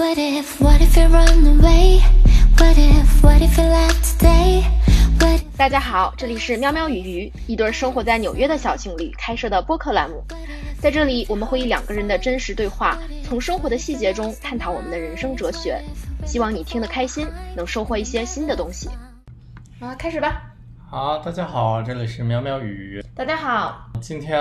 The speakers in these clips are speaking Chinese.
What if, what if you run away? What if, what if you left today? What 大家好，这里是喵喵与鱼，一对生活在纽约的小情侣开设的播客栏目。在这里，我们会以两个人的真实对话，从生活的细节中探讨我们的人生哲学。希望你听得开心，能收获一些新的东西。啊，开始吧。好，大家好，这里是喵喵鱼。大家好，今天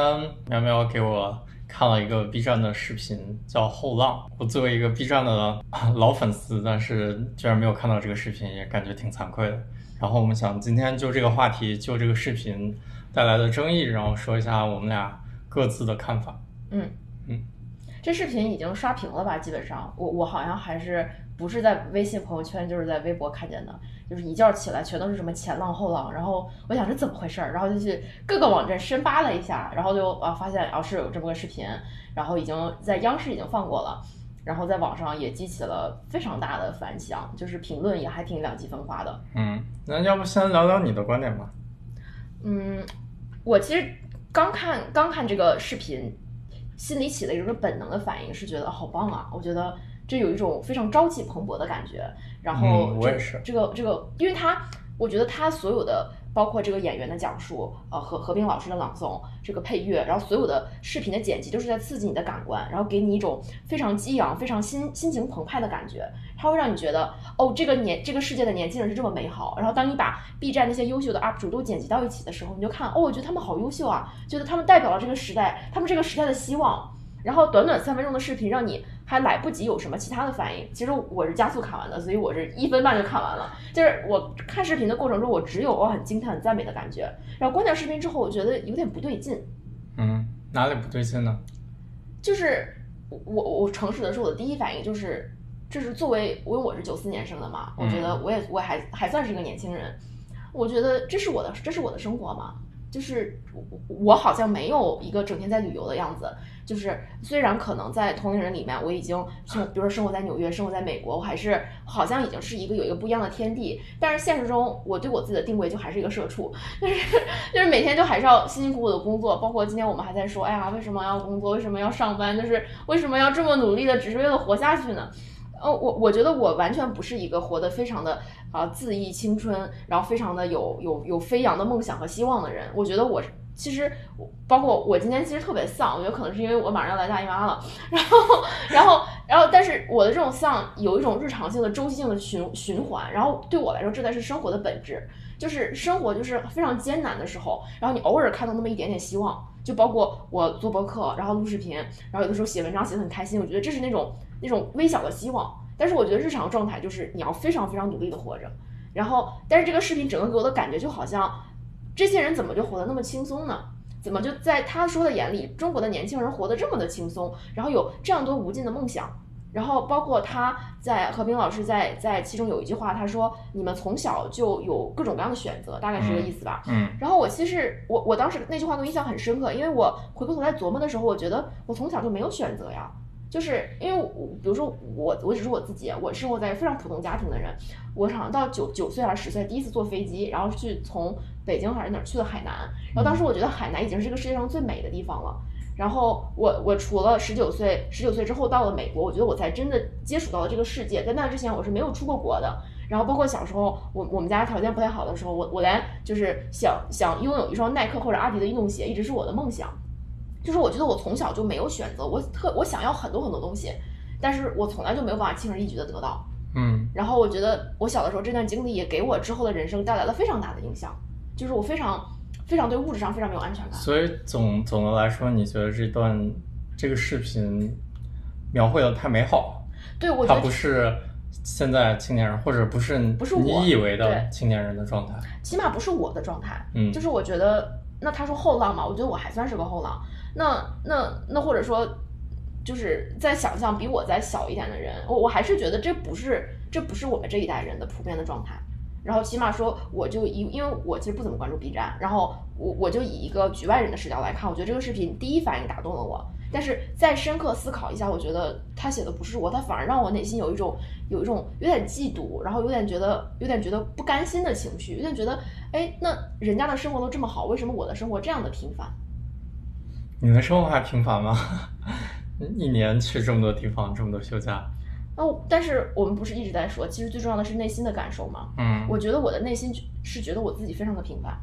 喵喵给我看了一个 B 站的视频，叫《后浪》。我作为一个 B 站的 老粉丝，但是居然没有看到这个视频，也感觉挺惭愧的。然后我们想今天就这个话题，就这个视频带来的争议，然后说一下我们俩各自的看法。嗯嗯，这视频已经刷屏了吧？基本上，我我好像还是不是在微信朋友圈，就是在微博看见的，就是一觉起来全都是什么前浪后浪，然后我想这怎么回事儿，然后就去各个网站深扒了一下，然后就啊发现啊是有这么个视频，然后已经在央视已经放过了。然后在网上也激起了非常大的反响，就是评论也还挺两极分化的。嗯，那要不先聊聊你的观点吧？嗯，我其实刚看刚看这个视频，心里起了一个本能的反应，是觉得好棒啊！我觉得这有一种非常朝气蓬勃的感觉。然后这嗯我也是这个这个，因为他我觉得他所有的。包括这个演员的讲述，呃，何何冰老师的朗诵，这个配乐，然后所有的视频的剪辑都是在刺激你的感官，然后给你一种非常激昂、非常心心情澎湃的感觉。它会让你觉得，哦，这个年这个世界的年轻人是这么美好。然后当你把 B 站那些优秀的 UP 主都剪辑到一起的时候，你就看，哦，我觉得他们好优秀啊，觉得他们代表了这个时代，他们这个时代的希望。然后短短三分钟的视频，让你还来不及有什么其他的反应。其实我是加速看完的，所以我是一分半就看完了。就是我看视频的过程中，我只有我很惊叹、很赞美的感觉。然后关掉视频之后，我觉得有点不对劲。嗯，哪里不对劲呢？就是我我我诚实的说，我的第一反应就是，这是作为因为我是九四年生的嘛，我觉得我也我还还算是一个年轻人，我觉得这是我的这是我的生活嘛。就是我好像没有一个整天在旅游的样子，就是虽然可能在同龄人里面我已经生，比如说生活在纽约，生活在美国，我还是好像已经是一个有一个不一样的天地，但是现实中我对我自己的定位就还是一个社畜，就是就是每天就还是要辛辛苦苦的工作，包括今天我们还在说，哎呀，为什么要工作，为什么要上班，就是为什么要这么努力的，只是为了活下去呢？呃，我我觉得我完全不是一个活得非常的啊、恣意青春，然后非常的有有有飞扬的梦想和希望的人。我觉得我其实包括我今天其实特别丧，我觉得可能是因为我马上要来大姨妈了，然后然后然后但是我的这种丧有一种日常性的周期性的循循环，然后对我来说这才是生活的本质，就是生活就是非常艰难的时候，然后你偶尔看到那么一点点希望，就包括我做博客，然后录视频，然后有的时候写文章写的很开心，我觉得这是那种。那种微小的希望，但是我觉得日常状态就是你要非常非常努力的活着，然后，但是这个视频整个给我的感觉就好像这些人怎么就活得那么轻松呢？怎么就在他说的眼里，中国的年轻人活得这么的轻松，然后有这样多无尽的梦想，然后包括他在何冰老师在在其中有一句话，他说你们从小就有各种各样的选择，大概是这个意思吧。嗯。然后我其实我我当时那句话给我印象很深刻，因为我回过头来琢磨的时候，我觉得我从小就没有选择呀。就是因为我，比如说我，我只是我自己，我生活在非常普通家庭的人，我好像到九九岁还是十岁，第一次坐飞机，然后去从北京还是哪儿去了海南，然后当时我觉得海南已经是这个世界上最美的地方了。然后我我除了十九岁，十九岁之后到了美国，我觉得我才真的接触到了这个世界，在那之前我是没有出过国的。然后包括小时候，我我们家条件不太好的时候，我我连就是想想拥有一双耐克或者阿迪的运动鞋，一直是我的梦想。就是我觉得我从小就没有选择，我特我想要很多很多东西，但是我从来就没有办法轻而易举的得到。嗯，然后我觉得我小的时候这段经历也给我之后的人生带来了非常大的影响，就是我非常非常对物质上非常没有安全感。所以总总的来说，你觉得这段这个视频描绘的太美好？对，我觉它得不是现在青年人，或者不是不是你以为的青年人的状态。起码不是我的状态。嗯，就是我觉得，那他说后浪嘛，我觉得我还算是个后浪。那那那或者说，就是在想象比我再小一点的人，我我还是觉得这不是这不是我们这一代人的普遍的状态。然后起码说，我就以因为我其实不怎么关注 B 站，然后我我就以一个局外人的视角来看，我觉得这个视频第一反应打动了我。但是再深刻思考一下，我觉得他写的不是我，他反而让我内心有一种有一种有点嫉妒，然后有点觉得有点觉得不甘心的情绪，有点觉得，哎，那人家的生活都这么好，为什么我的生活这样的平凡？你的生活还平凡吗？一年去这么多地方，这么多休假，那但是我们不是一直在说，其实最重要的是内心的感受吗？嗯我觉得我的内心是觉得我自己非常的平凡。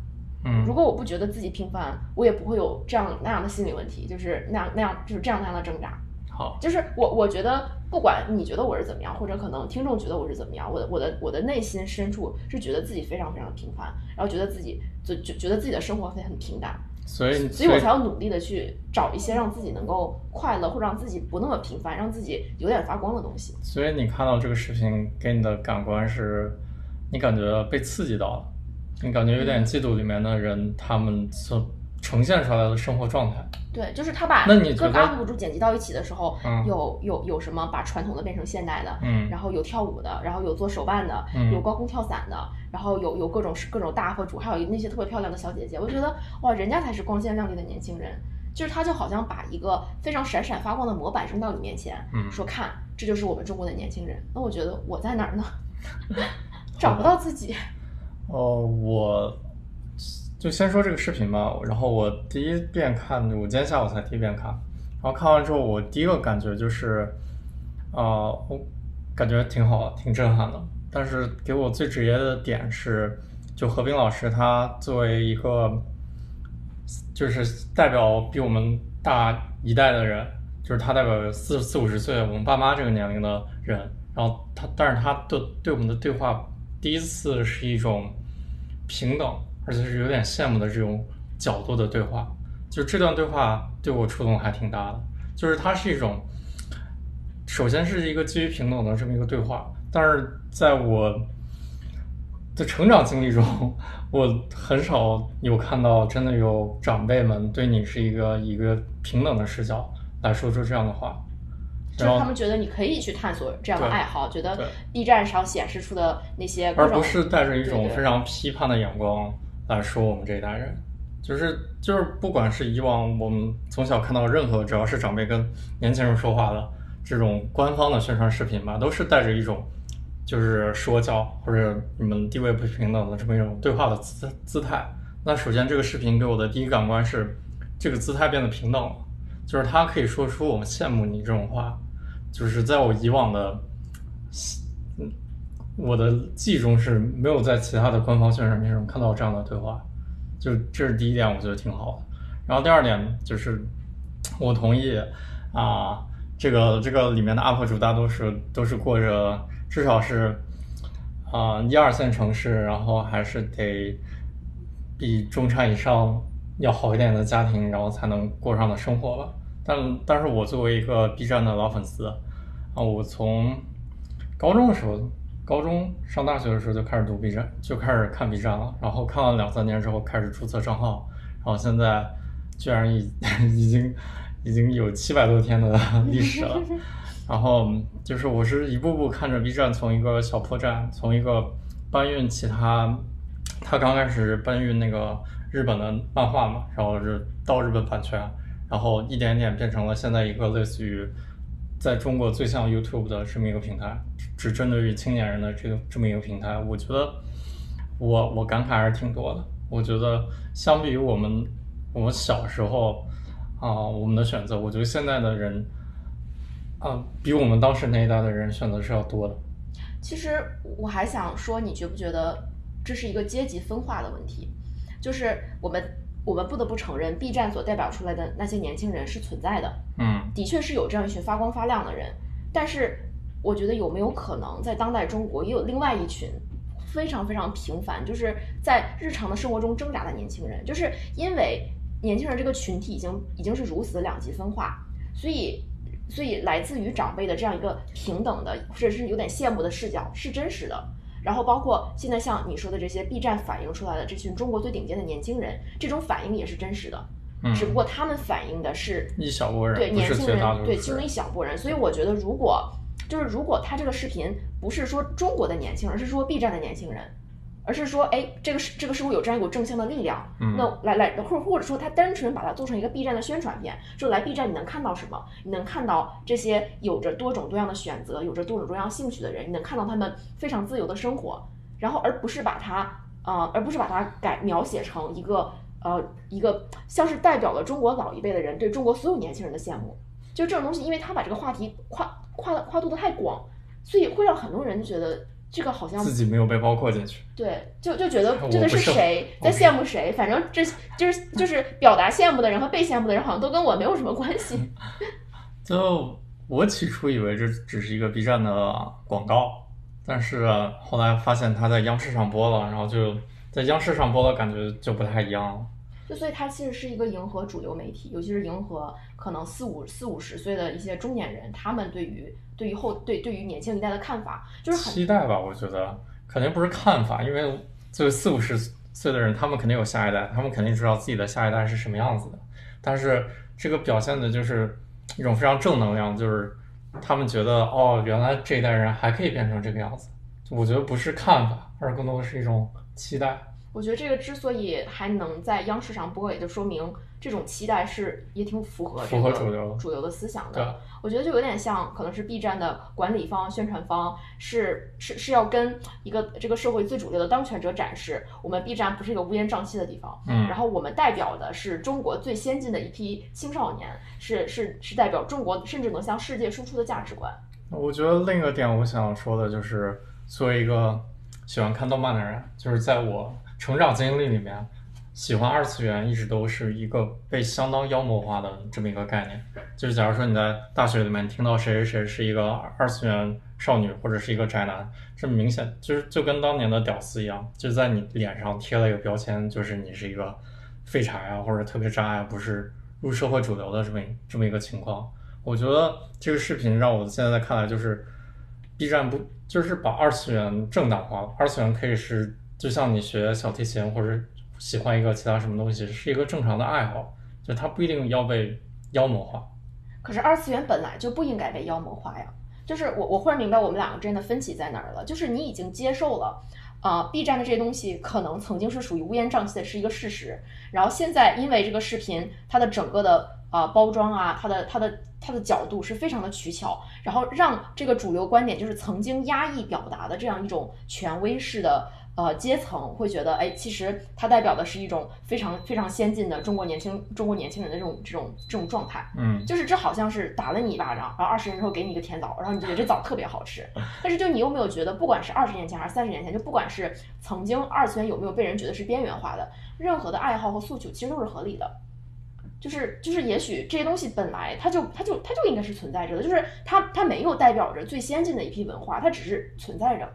嗯如果我不觉得自己平凡，我也不会有这样那样的心理问题，就是那样那样就是这样那样的挣扎。好，就是我我觉得，不管你觉得我是怎么样，或者可能听众觉得我是怎么样，我的我的我的内心深处是觉得自己非常非常的平凡，然后觉得自己就就觉得自己的生活会很平淡，所以所以我才要努力的去找一些让自己能够快乐，或者让自己不那么平凡，让自己有点发光的东西。所以你看到这个视频给你的感官是，你感觉被刺激到了，你感觉有点嫉妒里面的人他们所呈现出来的生活状态。对，就是他把各个得 UP 主剪辑到一起的时候，嗯有有有什么把传统的变成现代的，嗯然后有跳舞的，然后有做手办的，嗯有高空跳伞的，然后有有各种各种大 UP 主，还有那些特别漂亮的小姐姐，我觉得哇，人家才是光鲜亮丽的年轻人。就是他就好像把一个非常闪闪发光的模板扔到你面前，嗯说看，这就是我们中国的年轻人。那我觉得我在哪儿呢？找不到自己。哦，我就先说这个视频吧。然后我第一遍看，我今天下午才第一遍看。然后看完之后，我第一个感觉就是，啊、我感觉挺好，挺震撼的。但是给我最直接的点是，就何冰老师他作为一个，就是代表比我们大一代的人，就是他代表四四五十岁我们爸妈这个年龄的人，然后他，但是他对对我们的对话，第一次是一种平等，而且是有点羡慕的这种角度的对话。就这段对话对我触动还挺大的，就是它是一种，首先是一个基于平等的这么一个对话，但是在我的成长经历中，我很少有看到真的有长辈们对你是一个一个平等的视角来说出这样的话，就是他们觉得你可以去探索这样的爱好，觉得 B 站上显示出的那些，而不是带着一种非常批判的眼光来说我们这一代人，就是就是不管是以往我们从小看到任何只要是长辈跟年轻人说话的这种官方的宣传视频吧，都是带着一种就是说教或者你们地位不平等的这么一种对话的姿姿态。那首先这个视频给我的第一感官是这个姿态变得平等了，就是他可以说出我们羡慕你这种话，就是在我以往的我的记忆中是没有在其他的官方宣传片中看到这样的对话，就这是第一点，我觉得挺好的。然后第二点就是，我同意啊，这个这个里面的 UP 主大多数都是过着至少是啊一二线城市，然后还是得比中产以上要好一点的家庭，然后才能过上的生活吧。但但是我作为一个 B 站的老粉丝啊，我从高中的时候，高中上大学的时候就开始读 B 站，就开始看 B 站了。然后看了两三年之后，开始注册账号，然后现在居然已 已经已经有七百多天的历史了。然后就是我是一步步看着 B 站从一个小破站，从一个搬运其他，他刚开始搬运那个日本的漫画嘛，然后是到日本版权，然后一点点变成了现在一个类似于在中国最像 YouTube 的这么一个平台，只只针对于青年人的这个这么一个平台，我觉得我我感慨还是挺多的。我觉得相比于我们我们小时候啊、我们的选择，我觉得现在的人啊、比我们当时那一代的人选择是要多的。其实我还想说，你觉不觉得这是一个阶级分化的问题？就是我们我们不得不承认，B 站所代表出来的那些年轻人是存在的，嗯的确是有这样一群发光发亮的人。但是，我觉得有没有可能在当代中国也有另外一群非常非常平凡，就是在日常的生活中挣扎的年轻人？就是因为年轻人这个群体已经已经是如此两极分化，所以所以来自于长辈的这样一个平等的，或者是有点羡慕的视角是真实的。然后包括现在像你说的这些 B 站反映出来的这群中国最顶尖的年轻人，这种反应也是真实的，嗯，只不过他们反映的是一小波人，对年轻人对其中一小波人，所以我觉得如果就是如果他这个视频不是说中国的年轻人，而是说 B 站的年轻人，而是说哎这个是这个事物有这样一股正向的力量，嗯那来来或者或者说他单纯把它做成一个 B 站的宣传片，就来 B 站你能看到什么？你能看到这些有着多种多样的选择，有着多种多样兴趣的人，你能看到他们非常自由的生活，然后而不是把它呃而不是把它改描写成一个呃一个像是代表了中国老一辈的人对中国所有年轻人的羡慕。就这种东西，因为他把这个话题跨跨跨度的太广，所以会让很多人就觉得这个好像自己没有被包括进去。对，就就觉得我这个是不是谁在羡慕谁，反正这就是就是表达羡慕的人和被羡慕的人好像都跟我没有什么关系。就我起初以为这只是一个 B 站的广告，但是后来发现他在央视上播了，然后就在央视上播的感觉就不太一样了。就所以它其实是一个迎合主流媒体，尤其是迎合可能四五四五十岁的一些中年人，他们对于对于后对对于年轻一代的看法，就是很期待吧，我觉得肯定不是看法，因为就四五十岁的人，他们肯定有下一代，他们肯定知道自己的下一代是什么样子的。但是这个表现的就是一种非常正能量，就是他们觉得哦，原来这一代人还可以变成这个样子。我觉得不是看法，而更多的是一种期待。我觉得这个之所以还能在央视上播，也就说明这种期待是也挺符合这符合个主流主流的思想对的。我觉得就有点像，可能是 B 站的管理方、宣传方是是是要跟一个这个社会最主流的当权者展示，我们 B 站不是一个乌烟瘴气的地方。嗯然后我们代表的是中国最先进的一批青少年，是是是代表中国甚至能向世界输出的价值观。我觉得另一个点我想说的就是，作为一个喜欢看动漫的人，就是在我成长经历里面，喜欢二次元一直都是一个被相当妖魔化的这么一个概念。就是假如说你在大学里面听到谁谁谁是一个二次元少女或者是一个宅男，这明显就是就跟当年的屌丝一样，就在你脸上贴了一个标签，就是你是一个废柴啊或者特别渣呀、不是入社会主流的这么这么一个情况。我觉得这个视频让我现在看来就是，B 站不就是把二次元正当化了？二次元可以是就像你学小提琴或者喜欢一个其他什么东西，是一个正常的爱好，就它不一定要被妖魔化。可是二次元本来就不应该被妖魔化呀。就是我我忽然明白我们两个之间的分歧在哪儿了，就是你已经接受了。啊，B 站的这些东西可能曾经是属于乌烟瘴气的，是一个事实。然后现在因为这个视频，它的整个的呃包装啊，它的它的它的角度是非常的取巧，然后让这个主流观点就是曾经压抑表达的这样一种权威式的呃阶层会觉得，哎，其实它代表的是一种非常非常先进的中国年轻中国年轻人的这种这种这种状态。嗯，就是这好像是打了你一巴掌，然后二十年之后给你一个甜枣，然后你就觉得这枣特别好吃。但是就你有没有觉得，不管是二十年前还是三十年前，就不管是曾经二次元有没有被人觉得是边缘化的，任何的爱好和诉求其实都是合理的。就是就是，也许这些东西本来它就它就它就应该是存在着的，就是它它没有代表着最先进的一批文化，它只是存在着，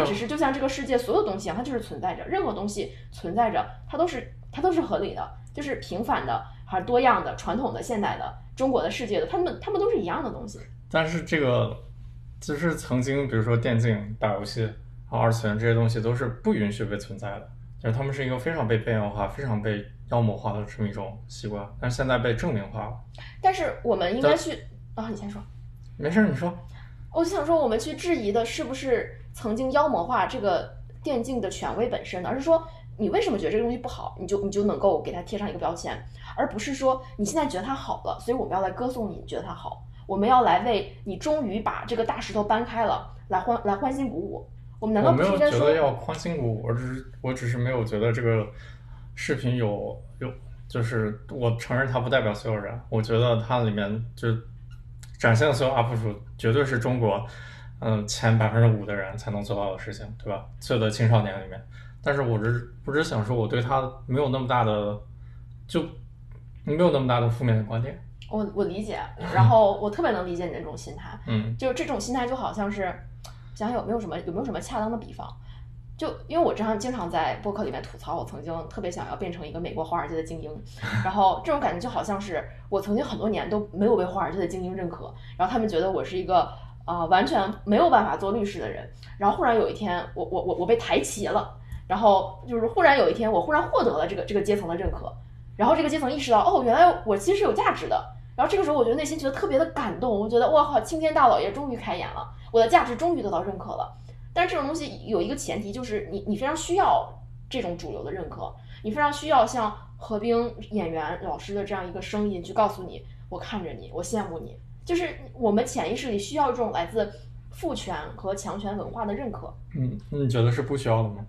它只是就像这个世界所有东西一样，它就是存在着，任何东西存在着，它都是它都是合理的，就是平凡的，还是多样的、传统的、现代的、中国的、世界的，它们它们都是一样的东西。但是这个就是曾经，比如说电竞、打游戏，二次元这些东西都是不允许被存在的，就是他们是一个非常被边缘化、非常被妖魔化的这么一种习惯，但是现在被证明化了。但是我们应该去啊，你先说。没事儿，你说。我就想说，我们去质疑的是不是曾经妖魔化这个电竞的权威本身呢？而是说，你为什么觉得这个东西不好，你就你就能够给它贴上一个标签，而不是说你现在觉得它好了，所以我们要来歌颂你，你觉得它好，我们要来为你终于把这个大石头搬开了，来欢来欢欣鼓舞。我们难道不是应该说觉得要欢欣鼓舞，我只是我只是没有觉得这个视频有有，就是我承认它不代表所有人，我觉得它里面就展现的所有 UP 主绝对是中国，嗯、前百分之五的人才能做到的事情，对吧？所有的青少年里面，但是我只我只是想说，我对他没有那么大的，就没有那么大的负面的观点，我我理解，然后我特别能理解你的这种心态，嗯。就是这种心态就好像是，想想有没有什么有没有什么恰当的比方？就因为我这样经常在播客里面吐槽，我曾经特别想要变成一个美国华尔街的精英，然后这种感觉就好像是我曾经很多年都没有被华尔街的精英认可，然后他们觉得我是一个呃完全没有办法做律师的人，然后忽然有一天我我我我被抬旗了，然后就是忽然有一天我忽然获得了这个这个阶层的认可，然后这个阶层意识到哦原来我其实是有价值的，然后这个时候我觉得内心觉得特别的感动，我觉得哇靠，青天大老爷终于开眼了，我的价值终于得到认可了。但是这种东西有一个前提，就是你你非常需要这种主流的认可，你非常需要像何冰演员老师的这样一个声音去告诉你，我看着你，我羡慕你。就是我们潜意识里需要这种来自父权和强权文化的认可。嗯，那你觉得是不需要的吗？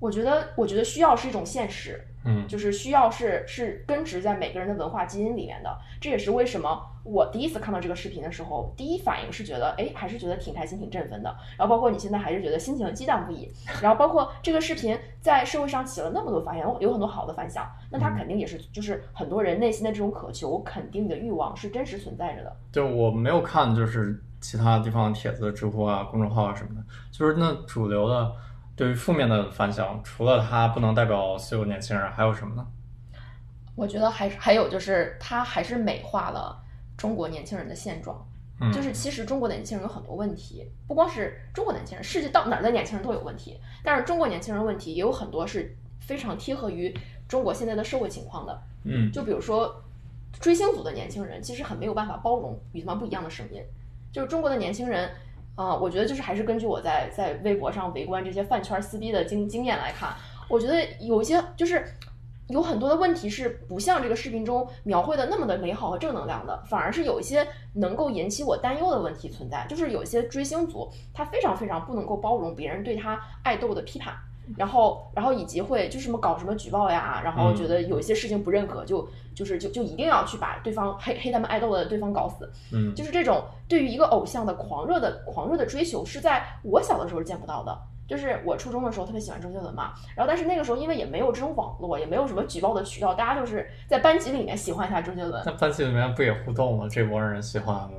我觉得，我觉得需要是一种现实，嗯，就是需要是是根植在每个人的文化基因里面的。这也是为什么我第一次看到这个视频的时候，第一反应是觉得，哎，还是觉得挺开心、挺振奋的。然后包括你现在还是觉得心情激荡不已。然后包括这个视频在社会上起了那么多反响，有很多好的反响，那它肯定也是就是很多人内心的这种渴求、肯定的欲望是真实存在着的。就我没有看，就是其他地方的帖子、知乎啊、公众号啊什么的，就是那主流的对于负面的反响，除了它不能代表所有年轻人，还有什么呢？我觉得还是还有就是，它还是美化了中国年轻人的现状。嗯，就是其实中国的年轻人有很多问题，不光是中国年轻人，世界到哪儿的年轻人都有问题。但是中国年轻人问题也有很多是非常贴合于中国现在的社会情况的。嗯就比如说追星族的年轻人，其实很没有办法包容与他们不一样的声音。就是中国的年轻人，呃，我觉得就是还是根据我在在微博上围观这些饭圈撕逼的经经验来看，我觉得有些就是。有很多的问题是不像这个视频中描绘的那么的美好和正能量的，反而是有一些能够引起我担忧的问题存在。就是有一些追星族，他非常非常不能够包容别人对他爱豆的批判，然后，然后以及会就什么搞什么举报呀，然后觉得有一些事情不认可，就就是就就一定要去把对方黑黑他们爱豆的对方搞死，嗯，就是这种对于一个偶像的狂热的狂热的追求，是在我小的时候见不到的。就是我初中的时候特别喜欢周杰伦嘛，然后但是那个时候因为也没有这种网络，也没有什么举报的渠道，大家就是在班级里面喜欢一下周杰伦，那班级里面不也互动吗？这波人喜欢吗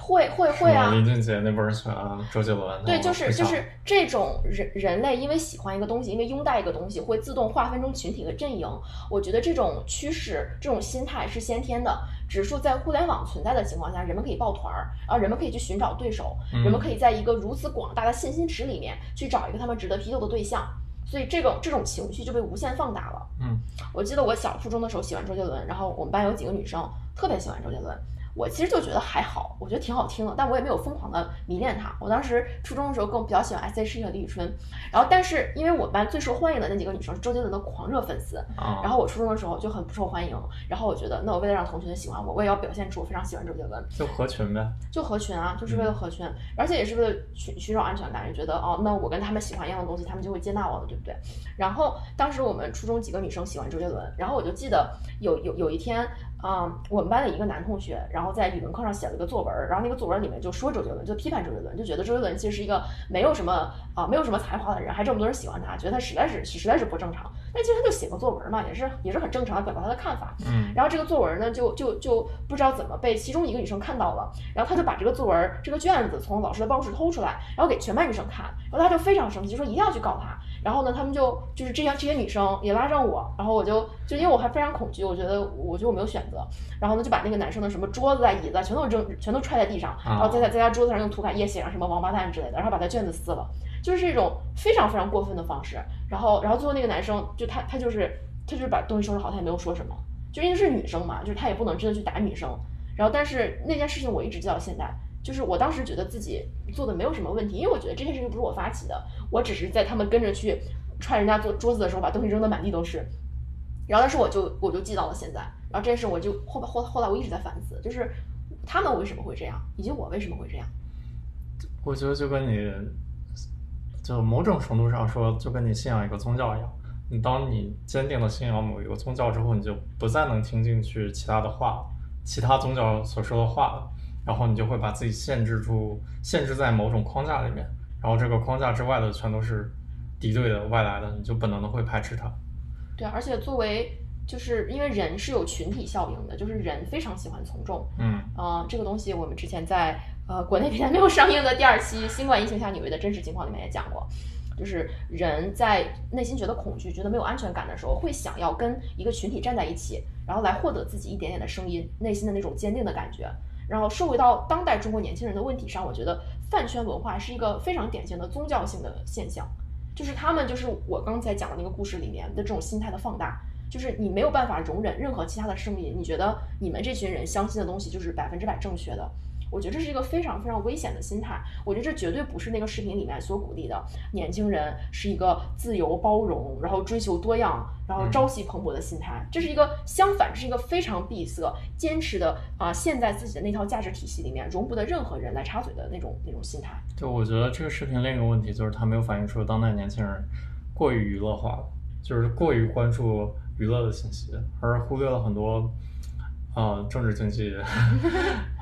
会会会啊，林俊杰那波人喜欢周杰伦，对，就是就是这种人人类，因为喜欢一个东西，因为拥戴一个东西，会自动划分成群体和阵营。我觉得这种趋势、这种心态是先天的，只是说在互联网存在的情况下，人们可以抱团儿，然后人们可以去寻找对手，嗯人们可以在一个如此广大的信息池里面去找一个他们值得批斗的对象。所以这种这种情绪就被无限放大了。嗯，我记得我小初中的时候喜欢周杰伦，然后我们班有几个女生特别喜欢周杰伦。我其实就觉得还好，我觉得挺好听的，但我也没有疯狂的迷恋他。我当时初中的时候更比较喜欢 S.H.E 和李宇春，然后但是因为我们班最受欢迎的那几个女生是周杰伦的狂热粉丝，啊，然后我初中的时候就很不受欢迎，然后我觉得那我为了让同学们喜欢我，我也要表现出我非常喜欢周杰伦，就合群呗，就合群啊，就是为了合群，而且也是为了寻寻找安全感，就觉得哦，那我跟他们喜欢一样的东西，他们就会接纳我了，对不对？然后当时我们初中几个女生喜欢周杰伦，然后我就记得有有有一天。啊、我们班的一个男同学，然后在语文课上写了一个作文，然后那个作文里面就说周杰伦，就批判周杰伦，就觉得周杰伦其实是一个没有什么啊、没有什么才华的人，还这么多人喜欢他，觉得他实在是实在是不正常。但其实他就写个作文嘛，也是也是很正常的表达他的看法。嗯然后这个作文呢，就就就不知道怎么被其中一个女生看到了，然后他就把这个作文这个卷子从老师的办公室偷出来，然后给全班女生看，然后他就非常生气，就说一定要去告他。然后呢，他们就就是这些这些女生也拉上我，然后我就就因为我还非常恐惧，我觉得我觉得我没有选择，然后呢就把那个男生的什么桌子啊、椅子啊全都扔全都踹在地上，然后在在在他桌子上用涂改液写上什么王八蛋之类的，然后把他卷子撕了，就是这种非常非常过分的方式。然后然后最后那个男生就他他就是他就是把东西收拾好，他也没有说什么。就因为是女生嘛，就是他也不能真的去打女生。然后，但是那件事情我一直记到现在，就是我当时觉得自己做的没有什么问题，因为我觉得这件事情不是我发起的，我只是在他们跟着去踹人家桌桌子的时候把东西扔得满地都是。然后，但是我就我就记到了现在。然后这件事我就后后后来我一直在反思，就是他们为什么会这样，以及我为什么会这样。我觉得就跟你，就某种程度上说，就跟你信仰一个宗教一样。你当你坚定的信仰某一个宗教之后，你就不再能听进去其他的话，其他宗教所说的话了，然后你就会把自己限制住，限制在某种框架里面，然后这个框架之外的全都是敌对的、外来的，你就本能的会排斥它。对，而且作为就是因为人是有群体效应的，就是人非常喜欢从众。嗯呃，这个东西我们之前在呃国内平台没有上映的第二期《新冠疫情下纽约的真实情况》里面也讲过，就是人在内心觉得恐惧、觉得没有安全感的时候，会想要跟一个群体站在一起，然后来获得自己一点点的声音，内心的那种坚定的感觉。然后说回到当代中国年轻人的问题上，我觉得饭圈文化是一个非常典型的宗教性的现象，就是他们就是我刚才讲的那个故事里面的这种心态的放大。就是你没有办法容忍任何其他的声音，你觉得你们这群人相信的东西就是百分之百正确的，我觉得这是一个非常非常危险的心态。我觉得这绝对不是那个视频里面所鼓励的年轻人是一个自由包容，然后追求多样，然后朝气蓬勃的心态。这是一个相反，这是一个非常闭塞、坚持的啊、陷在自己的那套价值体系里面，容不得任何人来插嘴的那种那种心态。就我觉得这个视频另一个问题就是它没有反映出当代年轻人过于娱乐化了，就是过于关注娱乐的信息，而忽略了很多啊、呃政治经济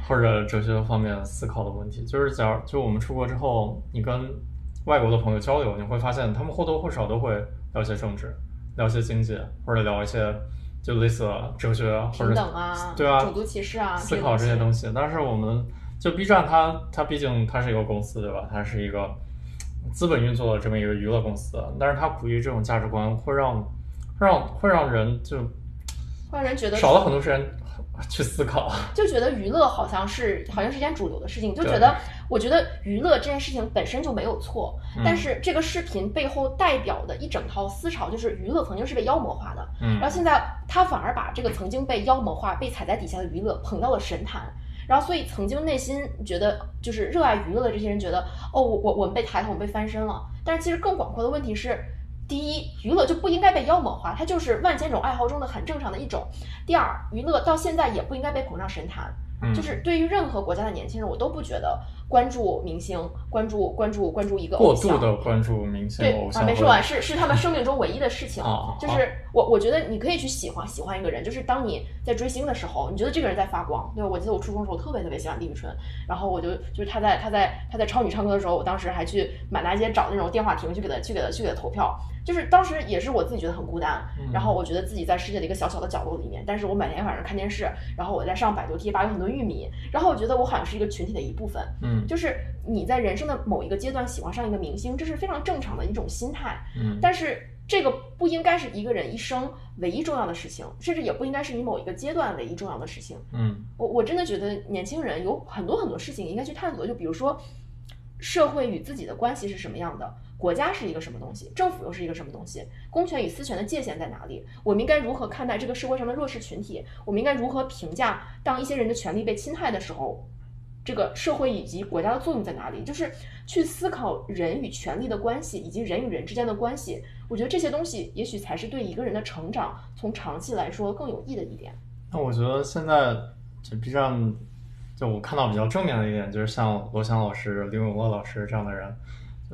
或者哲学方面思考的问题。就是假如就我们出国之后，你跟外国的朋友交流，你会发现他们或多或少都会聊一些政治，聊一些经济，或者聊一些就类似哲学或者平等啊，对啊，种族歧视啊，思考这些东西。但是我们就 B 站它，它毕竟它是一个公司，对吧？它是一个资本运作的这么一个娱乐公司，但是它鼓励这种价值观，会让会让会让人就会让人觉得少了很多时间 去思考。就觉得娱乐好像是好像是一件主流的事情，就觉得我觉得娱乐这件事情本身就没有错，嗯但是这个视频背后代表的一整套思潮，就是娱乐曾经是被妖魔化的，嗯然后现在他反而把这个曾经被妖魔化、被踩在底下的娱乐捧到了神坛。然后，所以曾经内心觉得就是热爱娱乐的这些人觉得，哦，我我我们被抬头，我们被翻身了。但是其实更广阔的问题是，第一，娱乐就不应该被妖魔化，它就是万千种爱好中的很正常的一种。第二，娱乐到现在也不应该被捧上神坛。嗯就是对于任何国家的年轻人，我都不觉得关注明星、关注关注关注一个过偶像度的关注明星对啊，没说完，是是他们生命中唯一的事情。就是我我觉得你可以去喜欢喜欢一个人，就是当你在追星的时候，你觉得这个人在发光。对吧，我记得我初中的时候特别特别喜欢李宇春，然后我就就是他在他在他在超女唱歌的时候，我当时还去满大街找那种电话亭去给他去给他去给他投票。就是当时也是我自己觉得很孤单，嗯然后我觉得自己在世界的一个小小的角落里面，但是我每天晚上看电视，然后我在上百度贴吧，有很多玉米，然后我觉得我好像是一个群体的一部分。嗯就是你在人生的某一个阶段喜欢上一个明星，这是非常正常的一种心态。嗯，但是这个不应该是一个人一生唯一重要的事情，甚至也不应该是你某一个阶段唯一重要的事情。嗯我我真的觉得年轻人有很多很多事情应该去探索，就比如说社会与自己的关系是什么样的，国家是一个什么东西，政府又是一个什么东西，公权与私权的界限在哪里？我们应该如何看待这个社会上的弱势群体？我们应该如何评价当一些人的权利被侵害的时候？这个社会以及国家的作用在哪里？就是去思考人与权力的关系，以及人与人之间的关系。我觉得这些东西也许才是对一个人的成长，从长期来说更有益的一点。那我觉得现在就 B 站，就我看到比较正面的一点，就是像罗翔老师、李永乐老师这样的人。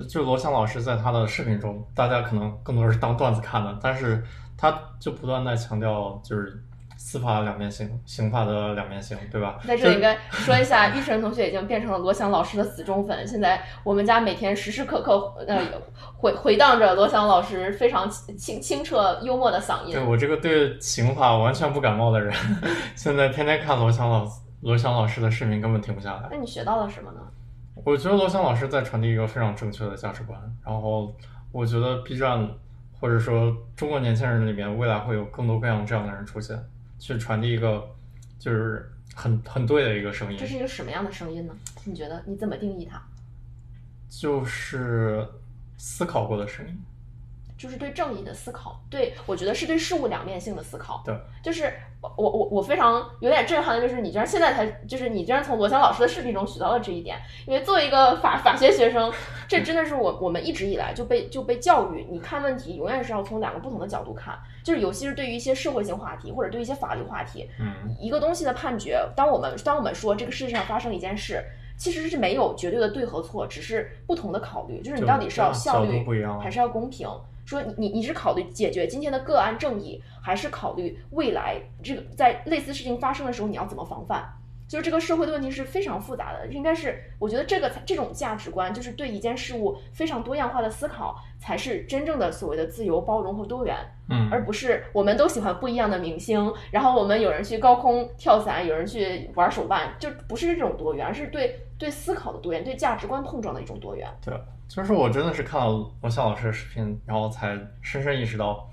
就罗翔老师在他的视频中，大家可能更多是当段子看的，但是他就不断在强调就是司法的两面性、刑法的两面性，对吧？在这里应该说一下，玉晨同学已经变成了罗翔老师的死忠粉。现在我们家每天时时刻刻呃回回荡着罗翔老师非常清清澈幽默的嗓音对。我这个对刑法完全不感冒的人，现在天天看罗翔老罗翔老师的视频，根本停不下来。那你学到了什么呢？我觉得罗翔老师在传递一个非常正确的价值观，然后我觉得 B 站或者说中国年轻人里面未来会有更多各样这样的人出现，去传递一个就是很很对的一个声音这，是一个什么样的声音呢？你觉得你怎么定义它？就是思考过的声音。就是对正义的思考，对我觉得是对事物两面性的思考。对，就是我我我我非常有点震撼的就是你居然现在才就是你居然从罗翔老师的视频中学到了这一点，因为作为一个法法学学生，这真的是我我们一直以来就被就被教育，你看问题永远是要从两个不同的角度看，就是尤其是对于一些社会性话题或者对于一些法律话题，嗯一个东西的判决，当我们当我们说这个世界上发生一件事。其实是没有绝对的对和错，只是不同的考虑，就是你到底是要效率还是要公平？说你你是考虑解决今天的个案正义，还是考虑未来这个在类似事情发生的时候你要怎么防范？就是这个社会的问题是非常复杂的，应该是我觉得这个这种价值观，就是对一件事物非常多样化的思考，才是真正的所谓的自由、包容和多元。嗯而不是我们都喜欢不一样的明星，然后我们有人去高空跳伞，有人去玩手办，就不是这种多元，而是对对思考的多元，对价值观碰撞的一种多元。对，就是我真的是看了罗翔老师的视频，然后才深深意识到，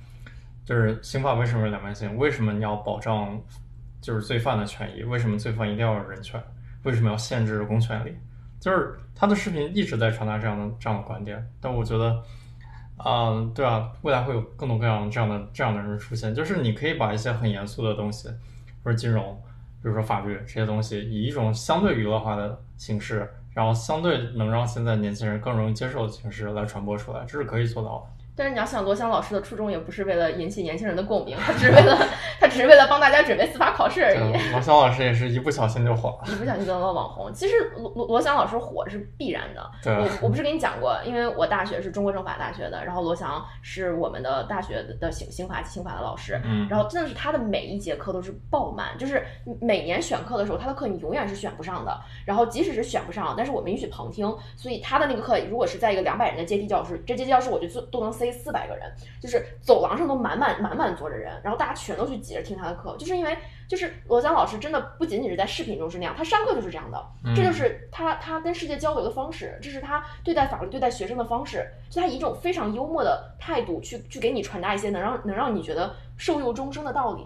就是刑法为什么是两面性？为什么你要保障就是罪犯的权益？为什么罪犯一定要有人权？为什么要限制公权力？就是他的视频一直在传达这样的这样的观点，但我觉得，啊、对啊，未来会有更多各样这样的这样的人出现。就是你可以把一些很严肃的东西，或者金融，比如说法律这些东西，以一种相对娱乐化的形式，然后相对能让现在年轻人更容易接受的形式来传播出来，这是可以做到的。但是你要想，罗翔老师的初衷也不是为了引起年轻人的共鸣，他只是为了他只是为了帮大家准备司法考试而已。罗翔老师也是一不小心就火了。一不小心当了网红。其实罗罗罗翔老师火是必然的。对我我不是跟你讲过，因为我大学是中国政法大学的，然后罗翔是我们的大学的刑刑法刑法的老师。嗯，然后真的是他的每一节课都是爆满，就是每年选课的时候，他的课你永远是选不上的。然后即使是选不上，但是我们允许旁听，所以他的那个课如果是在一个两百人的阶梯教室，这阶梯教室我就坐都能塞四百个人，就是走廊上都满满满满坐着人，然后大家全都去挤着听他的课，就是因为就是罗翔老师真的不仅仅是在视频中是那样，他上课就是这样的，这就是他他跟世界交流的方式，这是他对待法律、对待学生的方式，就他以一种非常幽默的态度去去给你传达一些能让能让你觉得受用终生的道理。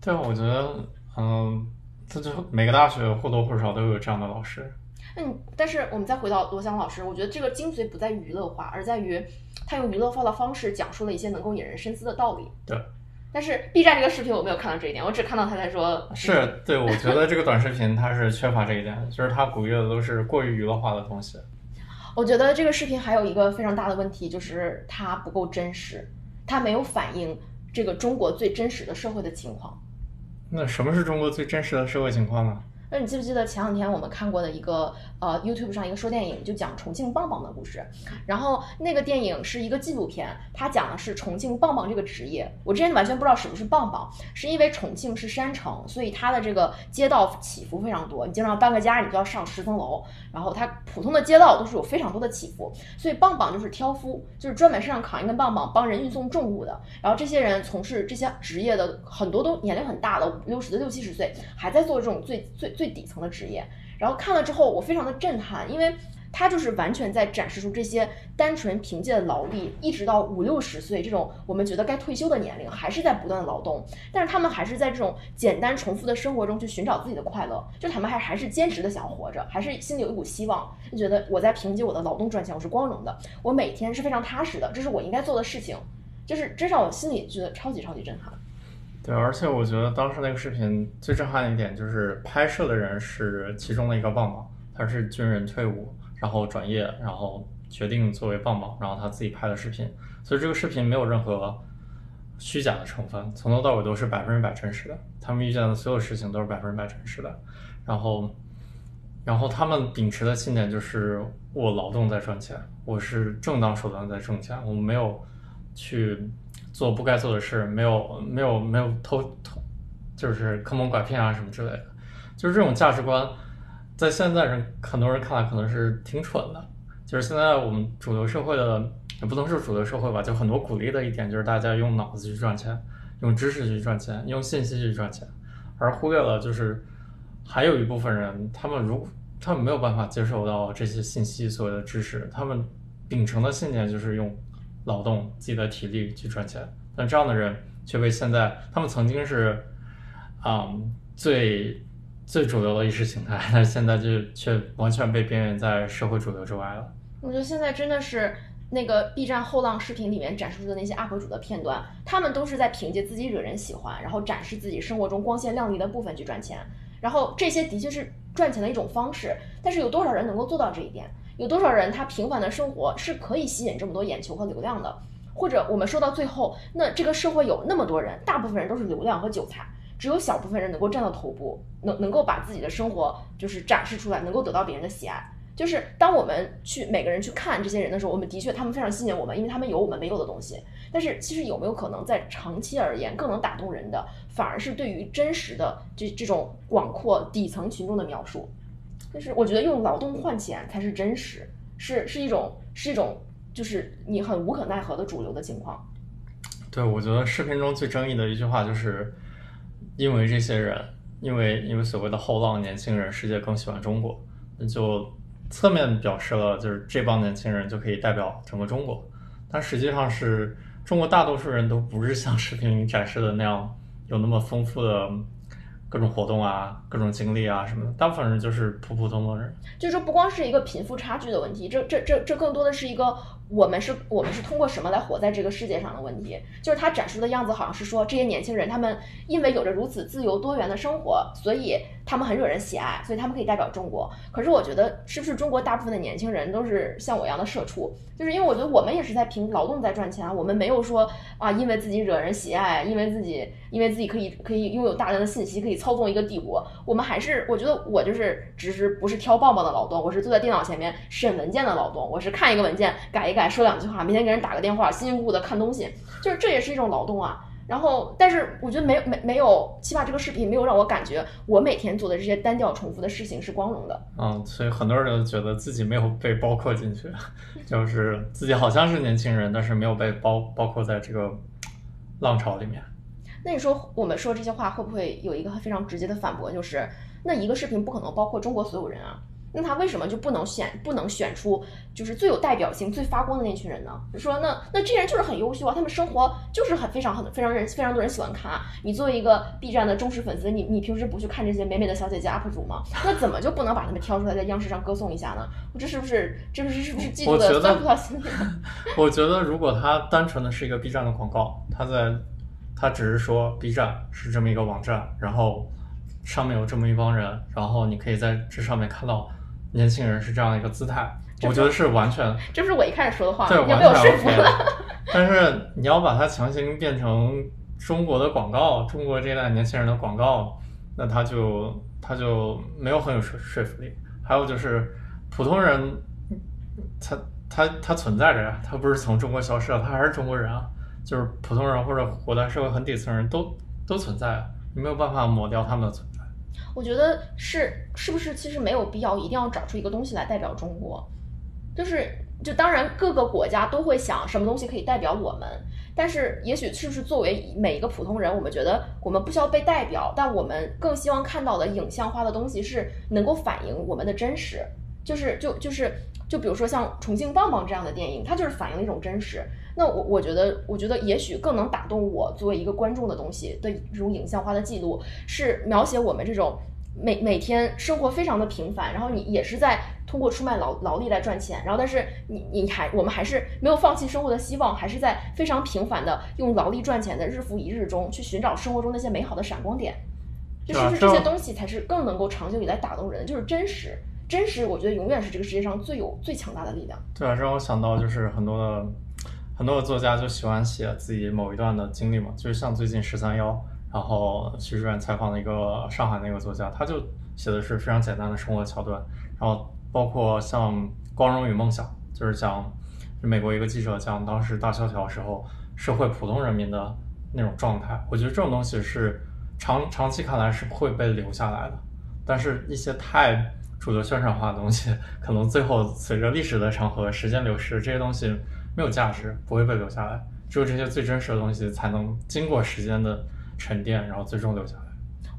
对，我觉得，嗯，这就每个大学或多或少都有这样的老师。嗯，但是我们再回到罗翔老师，我觉得这个精髓不在于娱乐化，而在于他用娱乐化的方式讲述了一些能够引人深思的道理。对。但是 B 站这个视频我没有看到这一点，我只看到他在说，是对，我觉得这个短视频它是缺乏这一点的，就是它鼓励的都是过于娱乐化的东西。我觉得这个视频还有一个非常大的问题，就是它不够真实，它没有反映这个中国最真实的社会的情况。那什么是中国最真实的社会情况呢？那你记不记得前两天我们看过的一个呃 YouTube 上一个说电影，就讲重庆棒棒的故事。然后那个电影是一个纪录片，它讲的是重庆棒棒这个职业。我之前完全不知道什么是棒棒，是因为重庆是山城，所以它的这个街道起伏非常多。你经常搬个家，你就要上十层楼，然后它普通的街道都是有非常多的起伏，所以棒棒就是挑夫，就是专门身上扛一根棒棒帮人运送重物的。然后这些人从事这些职业的很多都年龄很大了，五六十的六七十岁，还在做这种最最最底层的职业。然后看了之后，我非常的震撼，因为他就是完全在展示出这些单纯凭借劳力，一直到五六十岁这种我们觉得该退休的年龄，还是在不断的劳动。但是他们还是在这种简单重复的生活中去寻找自己的快乐，就他们还还是坚持的想活着，还是心里有一股希望，就觉得我在凭借我的劳动赚钱，我是光荣的，我每天是非常踏实的，这是我应该做的事情，就是真让我心里觉得超级超级震撼。对，而且我觉得当时那个视频最震撼的一点就是拍摄的人是其中的一个棒棒，他是军人退伍，然后转业，然后决定作为棒棒，然后他自己拍的视频，所以这个视频没有任何虚假的成分，从头到尾都是百分之百真实的。他们遇见的所有事情都是百分之百真实的，然后，然后他们秉持的信念就是我劳动在赚钱，我是正当手段在挣钱，我没有去。做不该做的事，没有没有没有偷偷，就是坑蒙拐骗啊什么之类的，就是这种价值观，在现在人很多人看来可能是挺蠢的。就是现在我们主流社会的，也不能说主流社会吧，就很多鼓励的一点就是大家用脑子去赚钱，用知识去赚钱，用信息去赚钱，而忽略了就是还有一部分人，他们如他们没有办法接受到这些信息所谓的知识，他们秉承的信念就是用。劳动自己的体力去赚钱，但这样的人却被现在他们曾经是，嗯，最最主流的意识形态，但现在就却完全被边缘在社会主流之外了。我觉得现在真的是那个 B 站后浪视频里面展示出的那些 UP 主的片段，他们都是在凭借自己惹人喜欢，然后展示自己生活中光鲜亮丽的部分去赚钱，然后这些的确是赚钱的一种方式，但是有多少人能够做到这一点？有多少人他平凡的生活是可以吸引这么多眼球和流量的？或者我们说到最后，那这个社会有那么多人，大部分人都是流量和韭菜，只有小部分人能够站到头部，能能够把自己的生活就是展示出来，能够得到别人的喜爱。就是当我们去每个人去看这些人的时候，我们的确他们非常吸引我们，因为他们有我们没有的东西。但是其实有没有可能在长期而言，更能打动人的，反而是对于真实的这这种广阔底层群众的描述？就是我觉得用劳动换钱才是真实，是是一种是一种，就是你很无可奈何的主流的情况。对，我觉得视频中最争议的一句话就是，因为这些人，因为因为所谓的后浪年轻人，世界更喜欢中国，那就侧面表示了就是这帮年轻人就可以代表整个中国，但实际上是中国大多数人都不是像视频里展示的那样有那么丰富的。各种活动啊，各种经历啊什么的，大部分人就是普普通通人。就是说，不光是一个贫富差距的问题，这这这这更多的是一个我们是我们是通过什么来活在这个世界上的问题，就是他展示的样子好像是说这些年轻人他们因为有着如此自由多元的生活，所以他们很惹人喜爱，所以他们可以代表中国。可是我觉得是不是中国大部分的年轻人都是像我一样的社畜？就是因为我觉得我们也是在凭劳动在赚钱，我们没有说啊因为自己惹人喜爱，因为自己因为自己可以可以拥有大量的信息，可以操纵一个帝国，我们还是我觉得我就是只是不是挑棒棒的劳动，我是坐在电脑前面审文件的劳动，我是看一个文件改一改。说两句话，明天给人打个电话，辛辛苦苦的看东西，就是这也是一种劳动啊。然后，但是我觉得没没没有，起码这个视频没有让我感觉我每天做的这些单调重复的事情是光荣的。嗯，所以很多人都觉得自己没有被包括进去，就是自己好像是年轻人，但是没有被包包括在这个浪潮里面。那你说我们说这些话会不会有一个非常直接的反驳？就是那一个视频不可能包括中国所有人啊。那他为什么就不能选不能选出就是最有代表性、最发光的那群人呢？说那那这些人就是很优秀啊，他们生活就是很非常很非常人非常多人喜欢看啊。你作为一个 B 站的忠实粉丝，你你平时不去看这些美美的小姐姐 UP 主吗？那怎么就不能把他们挑出来在央视上歌颂一下呢？我这是不是这不是是不是嫉妒的？我觉得如果他单纯的是一个 B 站的广告，他在他只是说 B 站是这么一个网站，然后上面有这么一帮人，然后你可以在这上面看到。年轻人是这样一个姿态，我觉得是完全，这不是我一开始说的话，对，完全 OK。但是你要把它强行变成中国的广告，中国这代年轻人的广告，那他就他就没有很有说说服力。还有就是普通人，他他他存在着呀，他不是从中国消失了，他还是中国人啊。就是普通人或者活在社会很底层人都都存在，你没有办法抹掉他们的存在。我觉得是是不是其实没有必要一定要找出一个东西来代表中国，就是就当然各个国家都会想什么东西可以代表我们，但是也许是不是作为每一个普通人，我们觉得我们不需要被代表，但我们更希望看到的影像化的东西是能够反映我们的真实，就是就就是就比如说像《重庆棒棒》这样的电影，它就是反映了一种真实。那我我觉得，我觉得也许更能打动我作为一个观众的东西的这种影像化的记录，是描写我们这种每每天生活非常的平凡，然后你也是在通过出卖劳劳力来赚钱，然后但是你你还我们还是没有放弃生活的希望，还是在非常平凡的用劳力赚钱的日复一日中去寻找生活中那些美好的闪光点，就是不是这些东西才是更能够长久以来打动人？就是真实，真实，我觉得永远是这个世界上最有最强大的力量。对啊，让我想到就是很多的。很多的作家就喜欢写自己某一段的经历嘛，就是像最近十三幺，然后徐志远采访的一个上海那个作家，他就写的是非常简单的生活桥段，然后包括像《光荣与梦想》，就是讲美国一个记者讲当时大萧条时候社会普通人民的那种状态，我觉得这种东西是长长期看来是会被留下来的，但是一些太主流宣传化的东西，可能最后随着历史的长河、时间流逝，这些东西。没有价值，不会被留下来。只有这些最真实的东西，才能经过时间的沉淀，然后最终留下来。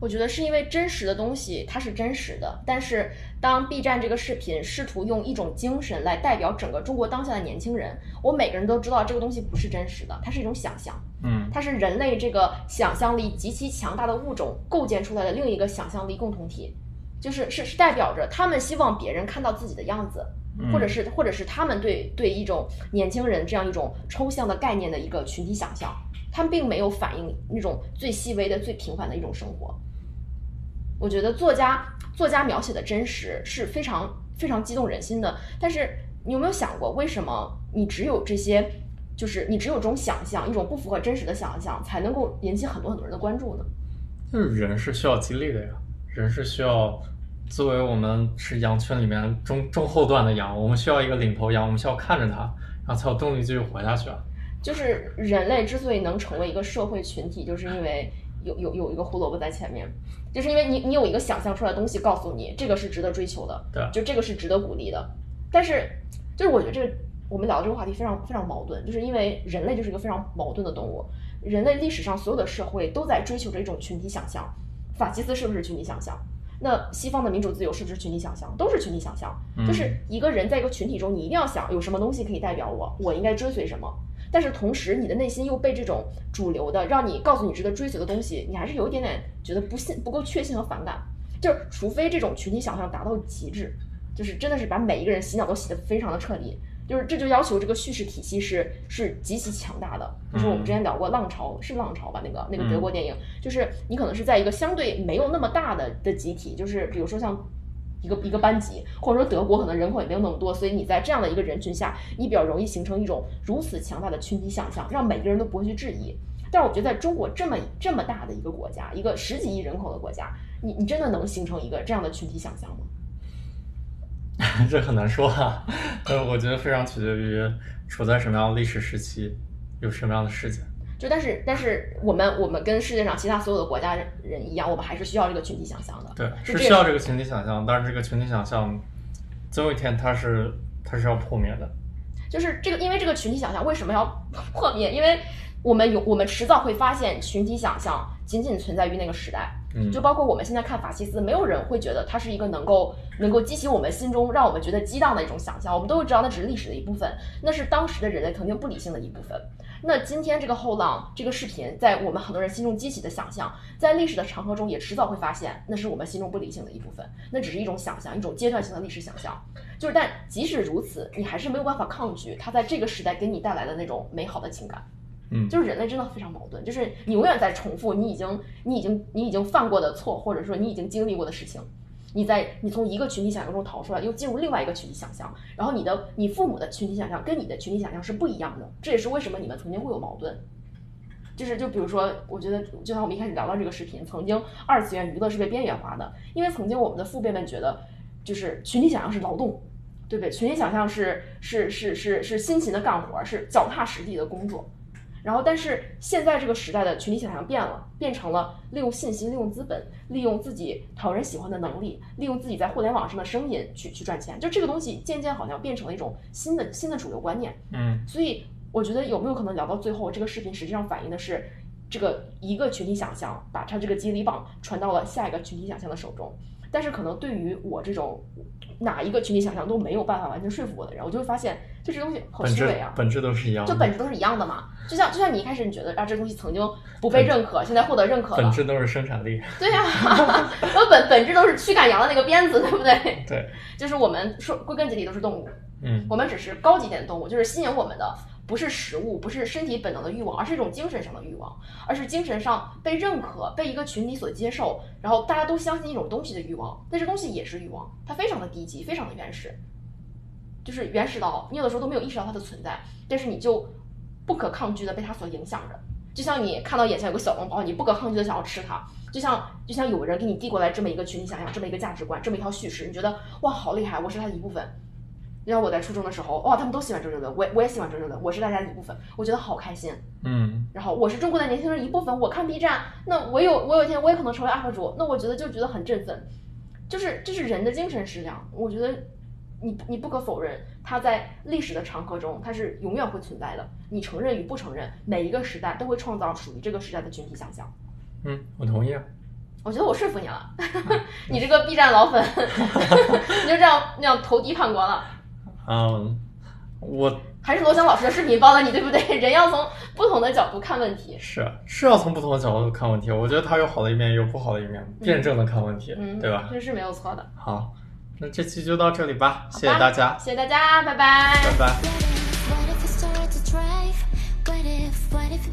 我觉得是因为真实的东西它是真实的，但是当 B 站这个视频试图用一种精神来代表整个中国当下的年轻人，我每个人都知道这个东西不是真实的，它是一种想象。嗯，它是人类这个想象力极其强大的物种构建出来的另一个想象力共同体，就是是是代表着他们希望别人看到自己的样子。或者是，或者是他们对对一种年轻人这样一种抽象的概念的一个群体想象，他们并没有反映那种最细微的、最平凡的一种生活。我觉得作家作家描写的真实是非常非常激动人心的。但是你有没有想过，为什么你只有这些，就是你只有这种想象，一种不符合真实的想象，才能够引起很多很多人的关注呢？就是人是需要激励的呀，人是需要。作为我们是羊群里面中中后段的羊，我们需要一个领头羊，我们需要看着它，然后才有动力继续活下去啊。就是人类之所以能成为一个社会群体，就是因为有有有一个胡萝卜在前面，就是因为你你有一个想象出来的东西告诉你这个是值得追求的，对，就这个是值得鼓励的。但是就是我觉得这个我们聊的这个话题非常非常矛盾，就是因为人类就是一个非常矛盾的动物，人类历史上所有的社会都在追求着一种群体想象，法西斯是不是群体想象？那西方的民主自由是不是群体想象？都是群体想象，就是一个人在一个群体中，你一定要想有什么东西可以代表我，我应该追随什么。但是同时，你的内心又被这种主流的让你告诉你值得追随的东西，你还是有一点点觉得不信、不够确信和反感。就是除非这种群体想象达到极致，就是真的是把每一个人洗脑都洗得非常的彻底。就是这就要求这个叙事体系是是极其强大的。就是我们之前聊过《浪潮》，是《浪潮》吧？那个那个德国电影，就是你可能是在一个相对没有那么大的的集体，就是比如说像。一个一个班级，或者说德国可能人口也没有那么多，所以你在这样的一个人群下，你比较容易形成一种如此强大的群体想象，让每个人都不会去质疑。但是我觉得在中国这么这么大的一个国家，一个十几亿人口的国家，你你真的能形成一个这样的群体想象吗？这很难说啊，呃，我觉得非常取决于处在什么样的历史时期，有什么样的事件。就但是但是我们我们跟世界上其他所有的国家人一样，我们还是需要这个群体想象的。对，是需要这个群体想象，但是这个群体想象，总有一天它是它是要破灭的。就是这个，因为这个群体想象为什么要破灭？因为我们有我们迟早会发现，群体想象仅仅存在于那个时代。就包括我们现在看法西斯，没有人会觉得它是一个能够能够激起我们心中让我们觉得激荡的一种想象。我们都知道，那只是历史的一部分，那是当时的人类曾经不理性的一部分。那今天这个后浪这个视频，在我们很多人心中激起的想象，在历史的长河中也迟早会发现，那是我们心中不理性的一部分。那只是一种想象，一种阶段性的历史想象。就是，但即使如此，你还是没有办法抗拒它在这个时代给你带来的那种美好的情感。嗯，就是人类真的非常矛盾，就是你永远在重复你已经、你已经、你已经犯过的错，或者说你已经经历过的事情。你在你从一个群体想象中逃出来，又进入另外一个群体想象，然后你的你父母的群体想象跟你的群体想象是不一样的，这也是为什么你们曾经会有矛盾。就是就比如说，我觉得就像我们一开始聊到这个视频，曾经二次元娱乐是被边缘化的，因为曾经我们的父辈们觉得，就是群体想象是劳动，对不对？群体想象是是是是是辛勤的干活，是脚踏实地的工作。然后，但是现在这个时代的群体想象变了，变成了利用信息、利用资本、利用自己讨人喜欢的能力、利用自己在互联网上的声音去去赚钱。就这个东西渐渐好像变成了一种新的新的主流观念。嗯，所以我觉得有没有可能聊到最后，这个视频实际上反映的是这个一个群体想象把它这个接力棒传到了下一个群体想象的手中。但是可能对于我这种哪一个群体想象都没有办法完全说服我的人，我就会发现，就这东西好虚伪啊，本质都是一样，就本质都是一样的嘛。就像就像你一开始你觉得啊，这东西曾经不被认可，现在获得认可了，本质都是生产力。对呀，然后本本质都是驱赶羊的那个鞭子，对不对？对，就是我们说归根结底都是动物，嗯，我们只是高级点的动物，就是吸引我们的。不是食物，不是身体本能的欲望，而是一种精神上的欲望，而是精神上被认可、被一个群体所接受，然后大家都相信一种东西的欲望。但这东西也是欲望，它非常的低级，非常的原始，就是原始到你有的时候都没有意识到它的存在，但是你就不可抗拒的被它所影响着。就像你看到眼前有个小笼包，你不可抗拒的想要吃它。就像就像有人给你递过来这么一个群体想象，这么一个价值观，这么一套叙事，你觉得哇好厉害，我是它的一部分。你像我在初中的时候，哇，他们都喜欢周杰伦，我我也喜欢周杰伦，我是大家的一部分，我觉得好开心。嗯，然后我是中国的年轻人一部分，我看 B 站，那我有我有一天我也可能成为 UP 主，那我觉得就觉得很振奋，就是这是人的精神食粮。我觉得你你不可否认，它在历史的长河中，它是永远会存在的。你承认与不承认，每一个时代都会创造属于这个时代的群体想象。嗯，我同意啊。我觉得我说服你了，你这个 B 站老粉，你就这样那样投敌叛国了。嗯我还是罗翔老师的视频帮了你，对不对？人要从不同的角度看问题，是是要从不同的角度看问题。我觉得他有好的一面，有不好的一面，辩证的看问题，对吧？这是没有错的。好，那这期就到这里吧，谢谢大家，谢谢大家，拜拜，拜拜。What if, what if